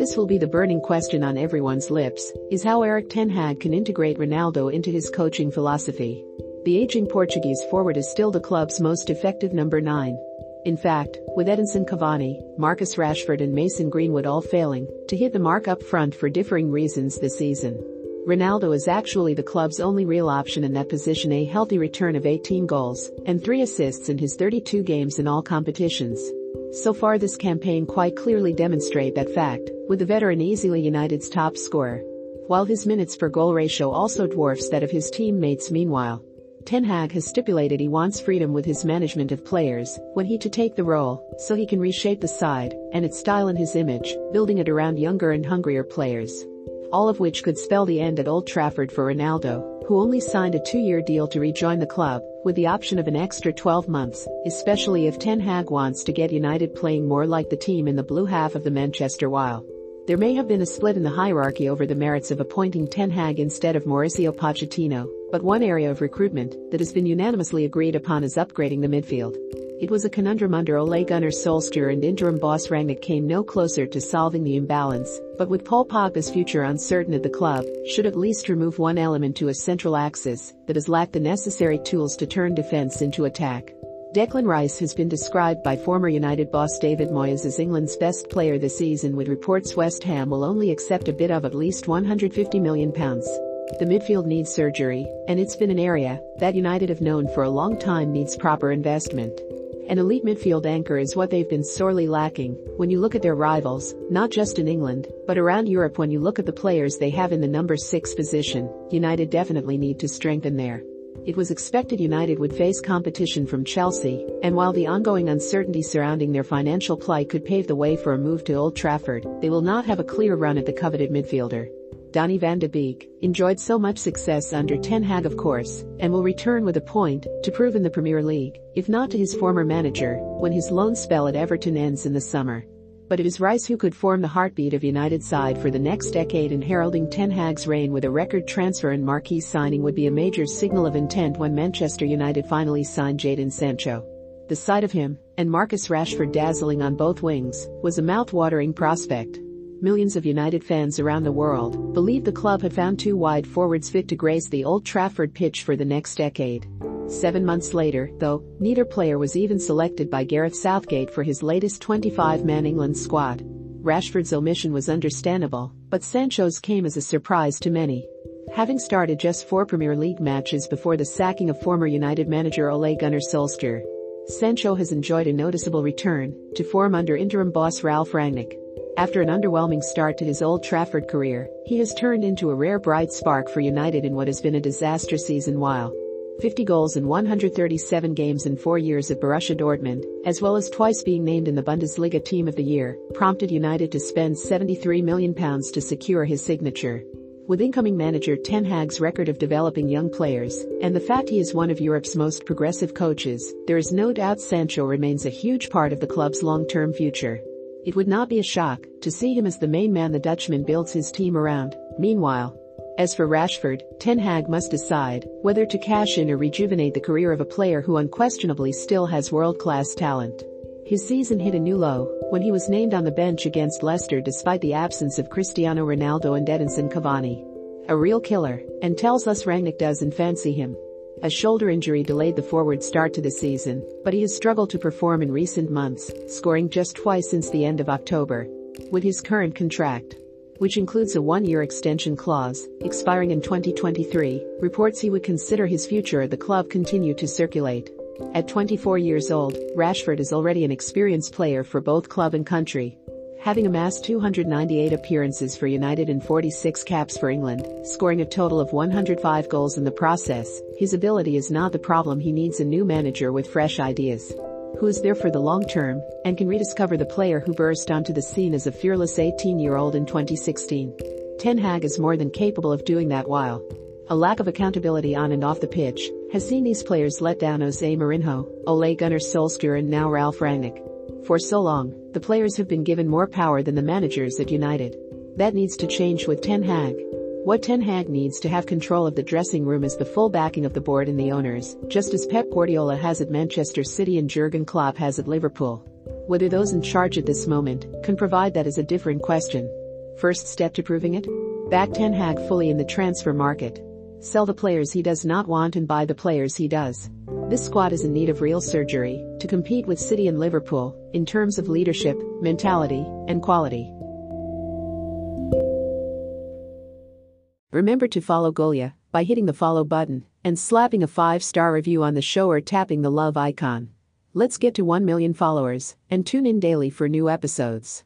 This will be the burning question on everyone's lips, is how Erik Ten Hag can integrate Ronaldo into his coaching philosophy. The aging Portuguese forward is still the club's most effective number 9. In fact, with Edinson Cavani, Marcus Rashford and Mason Greenwood all failing to hit the mark up front for differing reasons this season. Ronaldo is actually the club's only real option in that position a healthy return of 18 goals and 3 assists in his 32 games in all competitions. So far this campaign quite clearly demonstrate that fact, with the veteran easily United's top scorer. While his minutes per goal ratio also dwarfs that of his teammates meanwhile. Ten Hag has stipulated he wants freedom with his management of players when he to take the role, so he can reshape the side and its style and his image, building it around younger and hungrier players. All of which could spell the end at Old Trafford for Ronaldo, who only signed a two-year deal to rejoin the club, with the option of an extra 12 months, especially if Ten Hag wants to get United playing more like the team in the blue half of the Manchester while. There may have been a split in the hierarchy over the merits of appointing Ten Hag instead of Mauricio Pochettino, but one area of recruitment that has been unanimously agreed upon is upgrading the midfield. It was a conundrum under Ole Gunnar Solskjaer and interim boss Rangnick came no closer to solving the imbalance, but with Paul Pogba's future uncertain at the club, should at least remove one element to a central axis that has lacked the necessary tools to turn defense into attack. Declan Rice has been described by former United boss David Moyes as England's best player this season with reports West Ham will only accept a bid of at least £150 million. The midfield needs surgery, and it's been an area that United have known for a long time needs proper investment. An elite midfield anchor is what they've been sorely lacking when you look at their rivals, not just in England, but around Europe when you look at the players they have in the number 6 position, United definitely need to strengthen there. It was expected United would face competition from Chelsea, and while the ongoing uncertainty surrounding their financial plight could pave the way for a move to Old Trafford, they will not have a clear run at the coveted midfielder. Donny van de Beek, enjoyed so much success under Ten Hag of course, and will return with a point to prove in the Premier League, if not to his former manager, when his loan spell at Everton ends in the summer. But it is Rice who could form the heartbeat of United side for the next decade and heralding Ten Hag's reign with a record transfer and marquee signing would be a major signal of intent when Manchester United finally signed Jadon Sancho. The sight of him, and Marcus Rashford dazzling on both wings, was a mouth-watering prospect millions of United fans around the world believe the club had found two wide forwards fit to grace the Old Trafford pitch for the next decade. Seven months later, though, neither player was even selected by Gareth Southgate for his latest 25-man England squad. Rashford's omission was understandable, but Sancho's came as a surprise to many. Having started just four Premier League matches before the sacking of former United manager Ole Gunnar Solskjaer, Sancho has enjoyed a noticeable return to form under interim boss Ralph Rangnick. After an underwhelming start to his Old Trafford career, he has turned into a rare bright spark for United in what has been a disaster season while 50 goals in 137 games in four years at Borussia Dortmund, as well as twice being named in the Bundesliga Team of the Year, prompted United to spend £73 million to secure his signature. With incoming manager Ten Hag's record of developing young players, and the fact he is one of Europe's most progressive coaches, there is no doubt Sancho remains a huge part of the club's long-term future. It would not be a shock to see him as the main man the Dutchman builds his team around. Meanwhile, as for Rashford, Ten Hag must decide whether to cash in or rejuvenate the career of a player who unquestionably still has world-class talent. His season hit a new low when he was named on the bench against Leicester despite the absence of Cristiano Ronaldo and Edinson Cavani. A real killer, and tells us Rangnick doesn't fancy him. A shoulder injury delayed the forward start to the season, but he has struggled to perform in recent months, scoring just twice since the end of October. With his current contract, which includes a one-year extension clause, expiring in 2023, reports he would consider his future at the club continue to circulate. At 24 years old, Rashford is already an experienced player for both club and country, having amassed 298 appearances for United and 46 caps for England, scoring a total of 105 goals in the process, his ability is not the problem he needs a new manager with fresh ideas. Who is there for the long term, and can rediscover the player who burst onto the scene as a fearless 18-year-old in 2016. Ten Hag is more than capable of doing that while a lack of accountability on and off the pitch has seen these players let down Jose Mourinho, Ole Gunnar Solskjaer and now Ralph Rangnick. For so long, the players have been given more power than the managers at United. That needs to change with Ten Hag. What Ten Hag needs to have control of the dressing room is the full backing of the board and the owners, just as Pep Guardiola has at Manchester City and Jurgen Klopp has at Liverpool. Whether those in charge at this moment can provide that is a different question. First step to proving it? Back Ten Hag fully in the transfer market. Sell the players he does not want and buy the players he does. This squad is in need of real surgery to compete with City and Liverpool in terms of leadership, mentality, and quality. Remember to follow Golia by hitting the follow button and slapping a 5-star review on the show or tapping the love icon. Let's get to 1 million followers and tune in daily for new episodes.